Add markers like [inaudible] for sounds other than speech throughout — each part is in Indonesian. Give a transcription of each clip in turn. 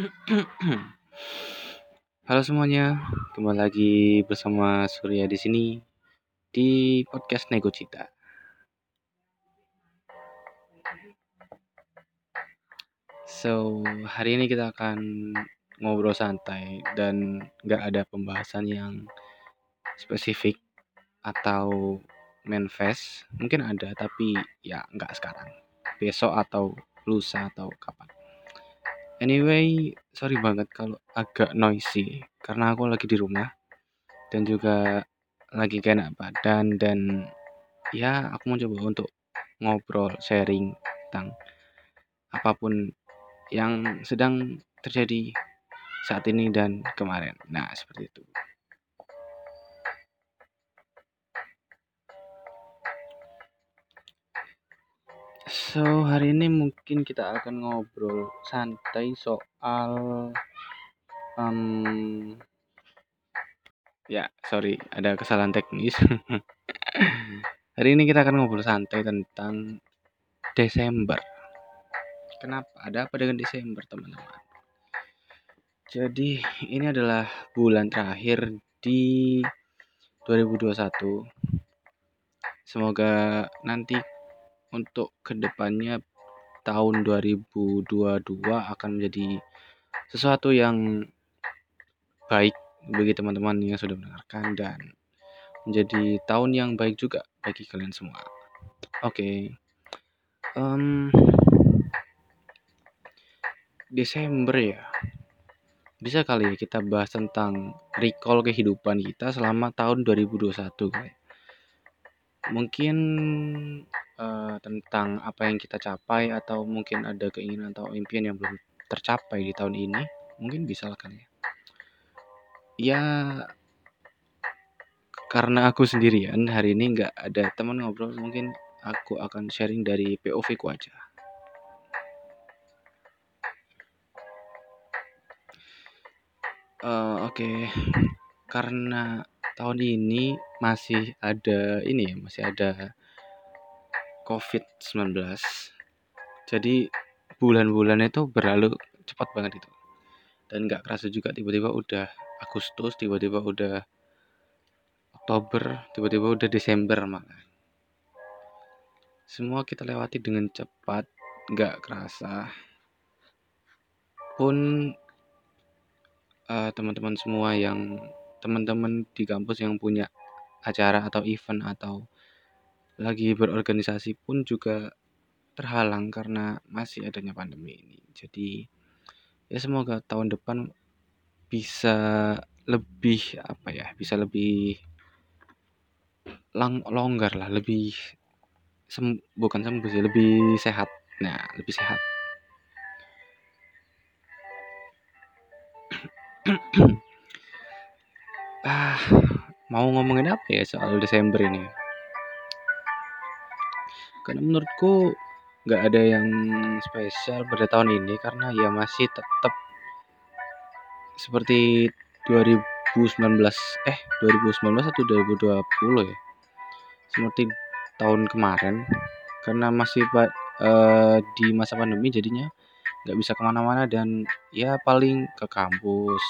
[clears throat] Halo semuanya, kembali lagi bersama Surya di sini di podcast Nego Cita. So, hari ini kita akan ngobrol santai dan nggak ada pembahasan yang spesifik atau manifest. Mungkin ada, tapi ya nggak sekarang. Besok atau lusa atau kapan. Anyway, sorry banget kalau agak noisy karena aku lagi di rumah dan juga lagi kena badan dan ya aku mau coba untuk ngobrol sharing tentang apa pun yang sedang terjadi saat ini dan kemarin. Nah, seperti itu. So, hari ini mungkin kita akan ngobrol santai soal um, ya, sorry, ada kesalahan teknis. [laughs] hari ini kita akan ngobrol santai tentang Desember. Kenapa? Ada apa dengan Desember, teman-teman? Jadi, ini adalah bulan terakhir di 2021. Semoga nanti untuk ke depannya tahun 2022 akan menjadi sesuatu yang baik bagi teman-teman yang sudah mendengarkan dan menjadi tahun yang baik juga bagi kalian semua. Oke, okay. um, Desember ya, bisa kali ya kita bahas tentang recall kehidupan kita selama tahun 2021 guys. Mungkin uh, tentang apa yang kita capai atau mungkin ada keinginan atau impian yang belum tercapai di tahun ini mungkin bisa lah kan ya. Ya karena aku sendirian hari ini nggak ada teman ngobrol mungkin aku akan sharing dari POV ku aja. Uh, oke. Karena tahun ini masih ada ini ya masih ada COVID-19. Jadi bulan-bulan itu berlalu cepat banget itu. Dan nggak kerasa juga tiba-tiba udah Agustus, tiba-tiba udah Oktober, tiba-tiba udah Desember malah. Semua kita lewati dengan cepat, nggak kerasa. Pun uh, teman-teman semua yang teman-teman di kampus yang punya acara atau event atau lagi berorganisasi pun juga terhalang karena masih adanya pandemi ini. Jadi ya semoga tahun depan bisa lebih apa ya, bisa lebih lang longgar lah, lebih sem bukan sembuh sih, lebih sehat. Nah, lebih sehat. [clears throat] ah, mau ngomongin apa ya soal Desember ini? karena menurutku nggak ada yang spesial pada tahun ini karena ya masih tetap seperti 2019 eh 2019 atau 2020 ya seperti tahun kemarin karena masih uh, di masa pandemi jadinya nggak bisa ke mana-mana dan ya paling ke kampus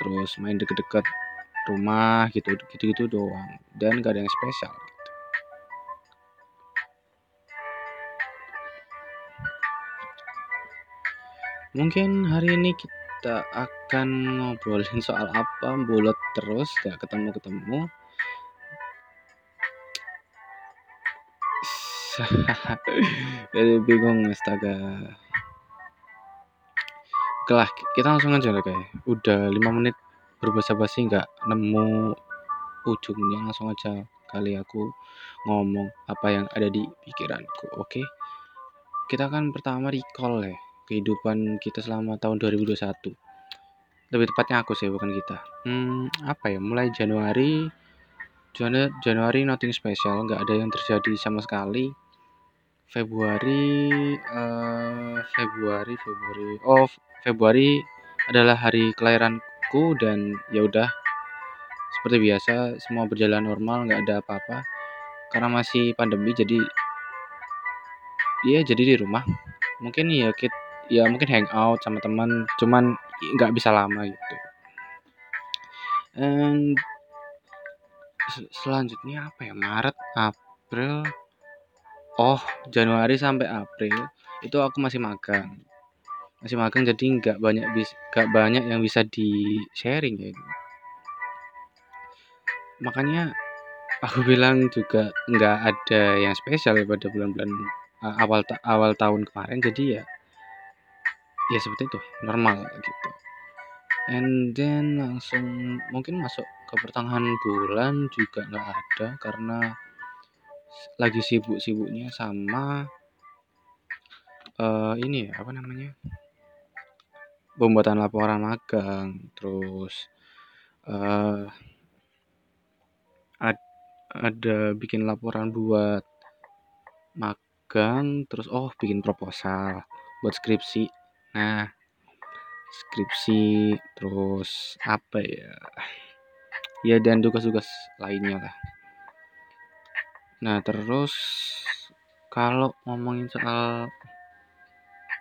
terus main deket-deket rumah gitu gitu-gitu doang dan gak ada yang spesial Mungkin hari ini kita akan ngobrolin soal apa, bulat terus, gak ketemu-ketemu. [laughs] Jadi bingung astaga. Oke kita langsung aja lah kayak. Udah 5 menit berbahasa basi nggak nemu ujungnya langsung aja kali aku ngomong apa yang ada di pikiranku oke? Okay? kita akan pertama recall ya kehidupan kita selama tahun 2021 lebih tepatnya aku sih bukan kita. Hmm, apa ya mulai Januari Januari, Januari nothing special nggak ada yang terjadi sama sekali. Februari uh, Februari Februari oh Februari adalah hari kelahiranku dan ya udah seperti biasa semua berjalan normal nggak ada apa-apa. Karena masih pandemi jadi ya jadi di rumah. Mungkin ya kita ya mungkin hangout sama teman cuman nggak bisa lama gitu. And selanjutnya apa ya? Maret April oh Januari sampai April itu aku masih magang masih magang jadi nggak banyak bis nggak banyak yang bisa di sharing ya makanya aku bilang juga nggak ada yang spesial ya pada bulan-bulan uh, awal ta awal tahun kemarin. Jadi ya ya seperti itu normal gitu. And then langsung mungkin masuk ke pertengahan bulan juga nggak ada karena lagi sibuk-sibuknya sama uh, ini ya apa namanya pembuatan laporan magang terus uh, ad, ada bikin laporan buat magang terus oh bikin proposal buat skripsi Nah, skripsi terus apa ya? Ya dan tugas-tugas lainnya lah. Nah, terus kalau ngomongin soal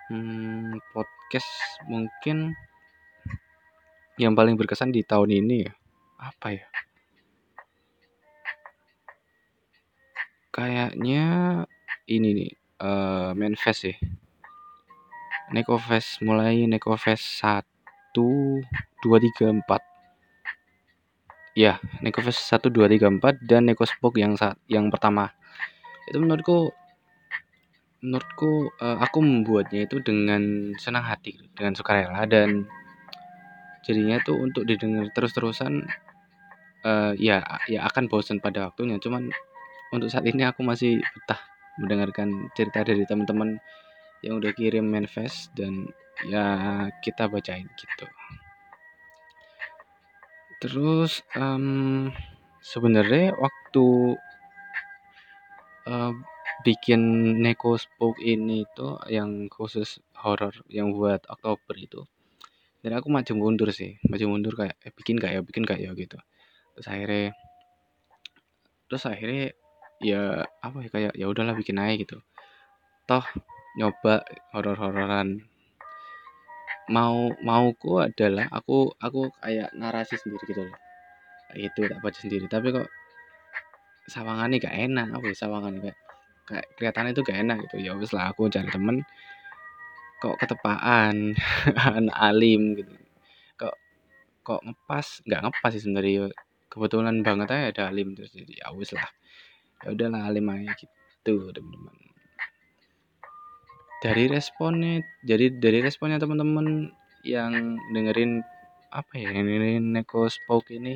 hmm, podcast mungkin yang paling berkesan di tahun ini ya apa ya? Kayaknya ini nih uh, manifest sih. Nekofest mulai Nekofest 1 2 3 4 ya Nekofest 1 2 3 4 dan Nekospok yang saat yang pertama itu menurutku menurutku uh, aku membuatnya itu dengan senang hati dengan sukarela dan jadinya tuh untuk didengar terus-terusan uh, ya ya akan bosan pada waktunya cuman untuk saat ini aku masih betah mendengarkan cerita dari teman-teman yang udah kirim manifest dan ya kita bacain gitu. Terus um, sebenarnya waktu uh, bikin Neko Spook ini tuh yang khusus horror yang buat Oktober itu. Dan aku maju mundur sih, maju mundur kayak eh, bikin kayak bikin kayak gitu. Terus akhirnya terus akhirnya ya apa ya kayak ya udahlah bikin aja gitu. Toh nyoba horor-hororan mau mauku adalah aku aku kayak narasi sendiri gitu loh itu tak baca sendiri tapi kok sawangannya gak enak apa ya sawangan kayak kayak kelihatannya itu gak enak gitu. Ya wis lah aku cari temen. Kok ketepaan? [laughs] Anak alim gitu. Kok kok ngepas? Nggak ngepas sih sebenarnya. Kebetulan banget aja ada alim terus jadi ya wis lah. Ya udahlah alim aja gitu teman-teman. Dari responnya jadi dari responnya teman-teman yang dengerin apa ya dengerin Neko Spoke ini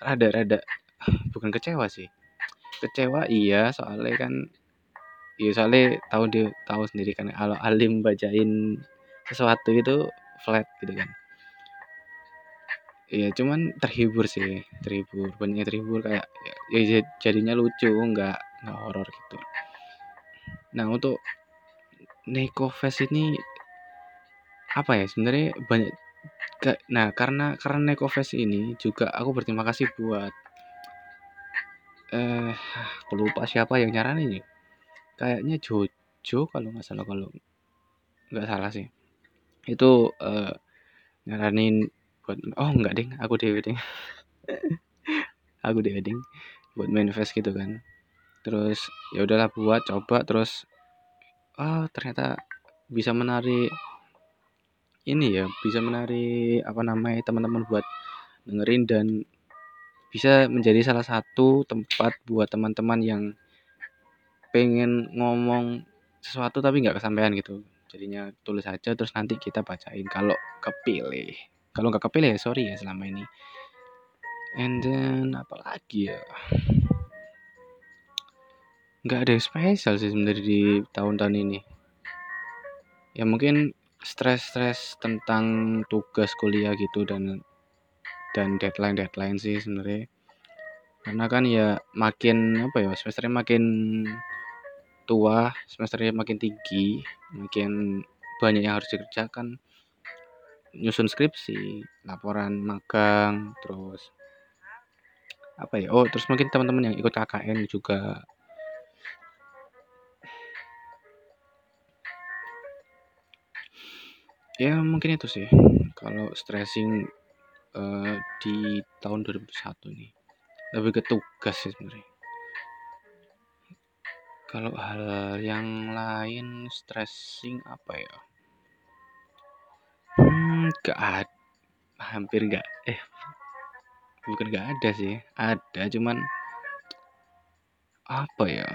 rada-rada [sighs] bukan kecewa sih kecewa? Iya soalnya kan iya soalnya tahu dia tahu sendiri kan kalau alim bacain sesuatu itu flat gitu kan. Iya cuman terhibur sih terhibur banyak terhibur kayak ya, ya jadinya lucu nggak nggak horor gitu. Nah untuk Neko Fest ini apa ya sebenarnya banyak nah karena karena Neko Fest ini juga aku berterima kasih buat eh [sighs] aku lupa siapa yang nyaranin ya kayaknya Jojo kalau nggak salah kalau nggak salah sih. Itu eh, nyaranin buat oh nggak ding. Aku dewe ding. [laughs] Aku dewe ding. Buat manifest gitu kan. Terus ya udahlah buat coba terus oh ternyata bisa menarik ini ya bisa menarik apa namanya teman-teman buat dengerin dan bisa menjadi salah satu tempat buat teman-teman yang pengen ngomong sesuatu tapi nggak kesampaian gitu. Jadinya tulis aja terus nanti kita bacain. Kalau kepilih. Kalau nggak kepilih ya sorry ya selama ini. And then apa lagi ya? Nggak ada yang spesial sih sebenarnya di tahun-tahun ini. Ya mungkin stres-stres tentang tugas kuliah gitu dan dan deadline deadline sih sebenarnya. Karena kan ya makin apa ya semesternya makin tua semesternya makin tinggi makin banyak yang harus dikerjakan nyusun skripsi laporan magang terus apa ya oh terus mungkin teman-teman yang ikut KKN juga. Ya mungkin itu sih, kalau stressing, uh, di tahun 2001 nih, lebih ke tugas sih sebenarnya. Kalau hal yang lain stressing apa ya? Hmm, gak ad hampir nggak eh, bukan nggak ada sih, ada cuman apa ya?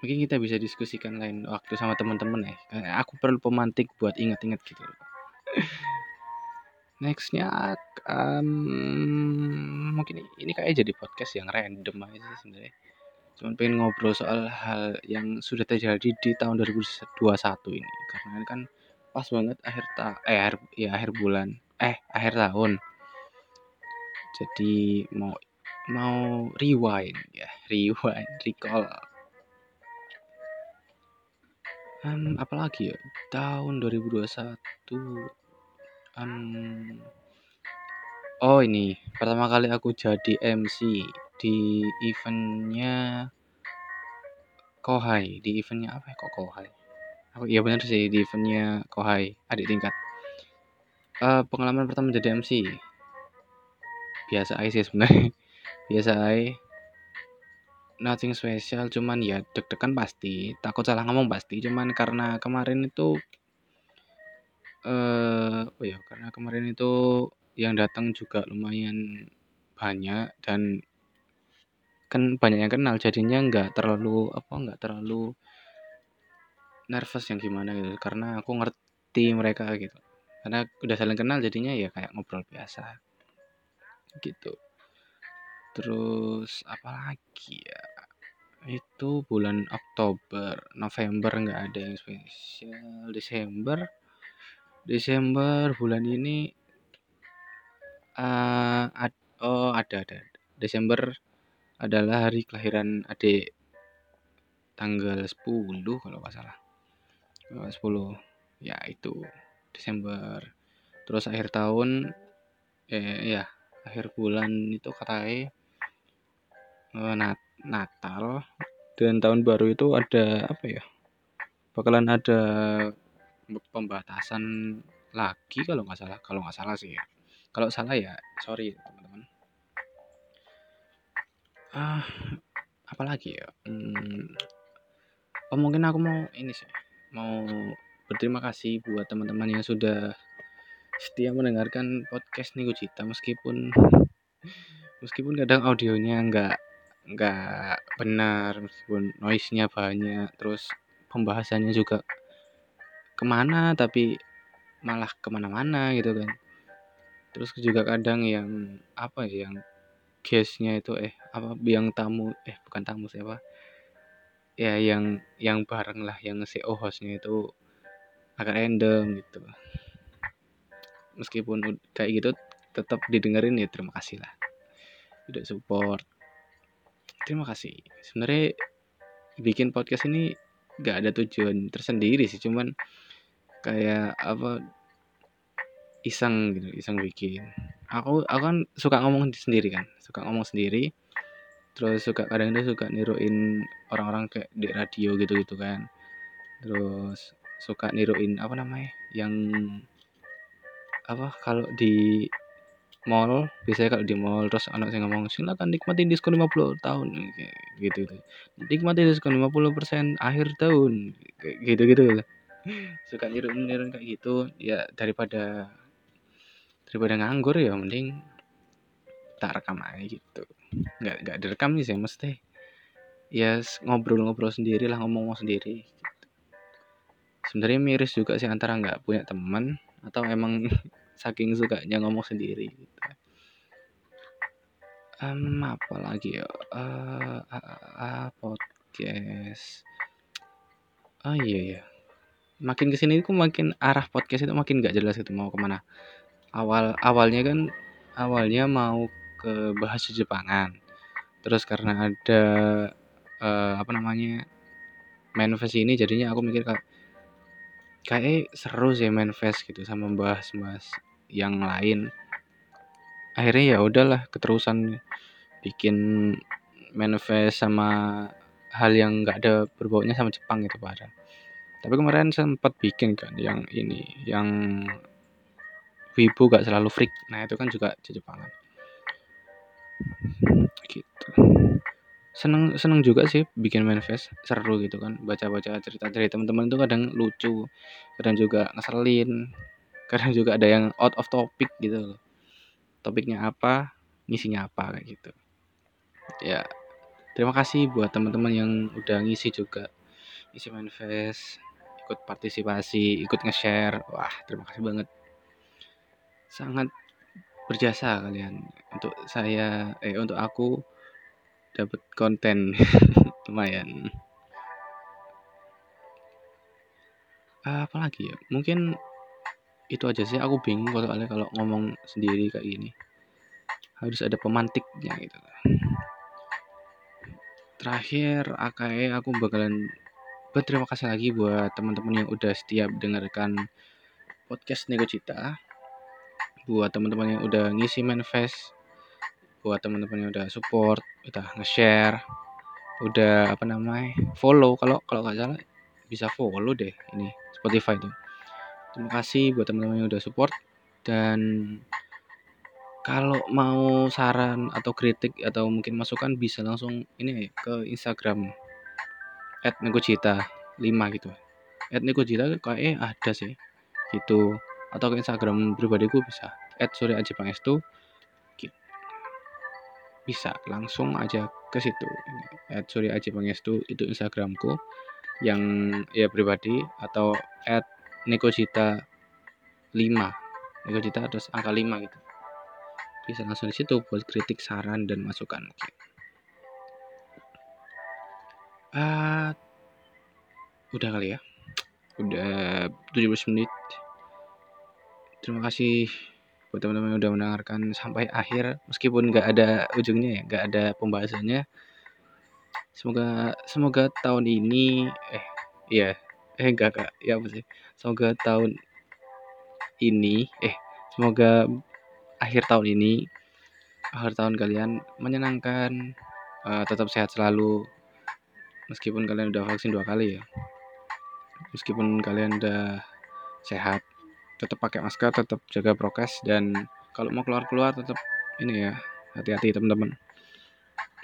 Mungkin kita bisa diskusikan lain waktu sama teman-teman ya. aku perlu pemantik buat ingat-ingat gitu Nextnya, um, mungkin ini kayak jadi podcast yang random aja sih sebenarnya. Cuman pengen ngobrol soal hal yang sudah terjadi di tahun 2021 ini. Karena kan pas banget akhir ta eh akhir ya akhir bulan, eh akhir tahun. Jadi mau mau rewind ya, [laughs] rewind, recall Um, apalagi ya? Tahun 2021, oh ini, pertama kali aku jadi MC di eventnya Kohai, di eventnya apa ya kok Kohai? Oh iya bener sih, di eventnya Kohai, adik tingkat. Uh, pengalaman pertama jadi MC. Biasa aja sih sebenarnya. [laughs] Biasa aja nothing special cuman ya deg-degan pasti takut salah ngomong pasti cuman karena kemarin itu eh oh ya karena kemarin itu yang datang juga lumayan banyak dan kan banyak yang kenal. Jadinya nggak terlalu apa nggak terlalu nervous yang gimana gitu. Karena aku ngerti mereka gitu. Karena udah saling kenal jadinya ya kayak ngobrol biasa gitu. Terus apa lagi ya? Itu bulan Oktober November nggak ada yang spesial. Desember Desember bulan ini uh, ad, oh ada ada Desember adalah hari kelahiran adik tanggal 10 kalau nggak salah. 10 ya itu Desember. Terus akhir tahun eh ya akhir bulan itu katanya uh, Nat Natal. Dan tahun baru itu ada apa ya bakalan ada pembatasan lagi kalau nggak salah kalau nggak salah sih ya. Kalau salah ya sorry teman-teman. Ah apalagi ya? Hmm, oh mungkin aku mau ini sih mau berterima kasih buat teman-teman yang sudah setia mendengarkan podcast Niku Cita meskipun meskipun kadang audionya nggak nggak benar meskipun noise-nya banyak terus pembahasannya juga ke mana tapi malah ke mana-mana gitu kan. Terus juga kadang yang apa ya yang guestnya itu eh apa yang tamu eh bukan tamu siapa ya yang yang bareng lah yang CEO hostnya itu agak random gitu. Meskipun kayak gitu tetap didengerin ya terima kasih lah. Udah support. Terima kasih. Sebenarnya bikin podcast ini gak ada tujuan tersendiri sih cuman kayak apa iseng gitu iseng bikin. Aku aku kan suka ngomong sendiri kan suka ngomong sendiri. Terus suka kadang kadang suka niruin orang-orang kayak di radio gitu gitu kan. Terus suka niruin apa namanya yang apa kalau di mall biasanya kalau di mall terus anak saya ngomong silakan nikmati diskon 50 tahun gitu gitu nikmati diskon 50% akhir tahun gitu gitu suka niru niru kayak gitu ya daripada daripada nganggur ya mending tak rekam aja gitu nggak nggak direkam sih mesti ya ngobrol-ngobrol sendiri lah ngomong-ngomong sendiri gitu. sebenarnya miris juga sih antara nggak punya teman atau emang [laughs] saking sukanya ngomong sendiri gitu. Um, apa lagi ya? Uh, uh, uh, podcast. Oh iya ya. Makin ke sini itu makin arah podcast itu makin gak jelas itu mau ke mana. Awal awalnya kan awalnya mau ke bahasa Jepangan. Terus karena ada uh, apa namanya manifest ini jadinya aku mikir kayak kayak seru sih manifest gitu sama bahas-bahas yang lain akhirnya ya udahlah keterusan bikin manifest sama hal yang nggak ada berbaunya sama Jepang gitu pada Tapi kemarin sempat bikin kan yang ini, yang wibu gak selalu freak. Nah, itu kan juga di Jepangan. Gitu. Seneng seneng juga sih bikin manifest, seru gitu kan. Baca-baca cerita dari teman-teman itu kadang lucu, kadang juga ngeselin, [laughs] kadang juga ada yang out of topic gitu loh. Topiknya apa, ngisinya apa kayak gitu. Ya, terima kasih buat teman-teman yang udah ngisi juga. Ngisi manifest, ikut partisipasi, ikut nge-share. Wah, terima kasih banget. Sangat berjasa kalian untuk saya eh untuk aku dapat konten [laughs] lumayan. Apalagi ya? Mungkin itu aja sih aku bingung kalau kalau ngomong sendiri kayak gini. Harus ada pemantiknya gitu. Terakhir AKE aku bakalan berterima kasih lagi buat teman-teman yang udah setiap dengarkan podcast Nego Cita. Buat teman-teman yang udah ngisi manifest, buat teman-teman yang udah support, udah nge-share, udah apa namanya? follow kalau kalau nggak salah bisa follow deh ini Spotify tuh. Terima kasih buat teman-teman yang udah support dan kalau mau saran atau kritik atau mungkin masukan bisa langsung ini ke Instagram @negocita5 gitu. @negocita kayaknya ada sih gitu. Atau ke Instagram pribadiku bisa. @suryaajipangestu gitu. bisa langsung aja ke situ. @suryaajipangestu itu Instagramku. Yang ya pribadi atau @negocita 5 negocita terus angka 5 gitu. Bisa langsung di situ buat kritik saran dan masukan. Gitu. Ah, udah kali ya. Udah 17 menit. Terima kasih buat teman-teman yang udah mendengarkan sampai akhir meskipun nggak ada ujungnya ya, nggak ada pembahasannya. Semoga semoga tahun ini eh iya, eh enggak Kak, ya apa sih? Semoga tahun ini eh semoga akhir tahun ini akhir tahun kalian menyenangkan, uh, tetap sehat selalu meskipun kalian udah vaksin dua kali ya. Meskipun kalian udah sehat tetap pakai masker tetap jaga prokes dan kalau mau keluar keluar tetap ini ya hati-hati teman-teman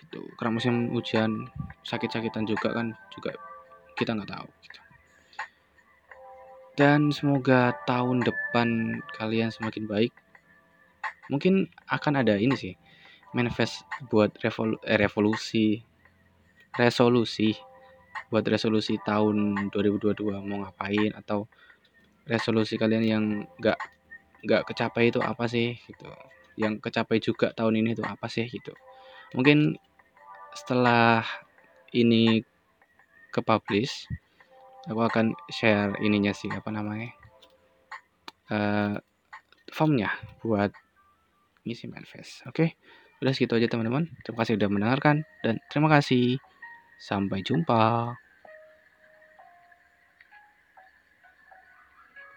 gitu. Karena musim hujan sakit-sakitan juga kan juga kita nggak tahu gitu. dan semoga tahun depan kalian semakin baik. Mungkin akan ada ini sih manifest buat revolu eh, revolusi resolusi. Buat resolusi tahun 2022 mau ngapain? Atau resolusi kalian yang nggak nggak kecapai itu apa sih gitu? Yang kecapai juga tahun ini itu apa sih gitu? Mungkin setelah ini ke publish aku akan share ininya sih apa namanya uh, formnya buat ngisi manifest oke? Okay? udah segitu aja teman-teman. Terima kasih sudah mendengarkan dan terima kasih Sampai jumpa.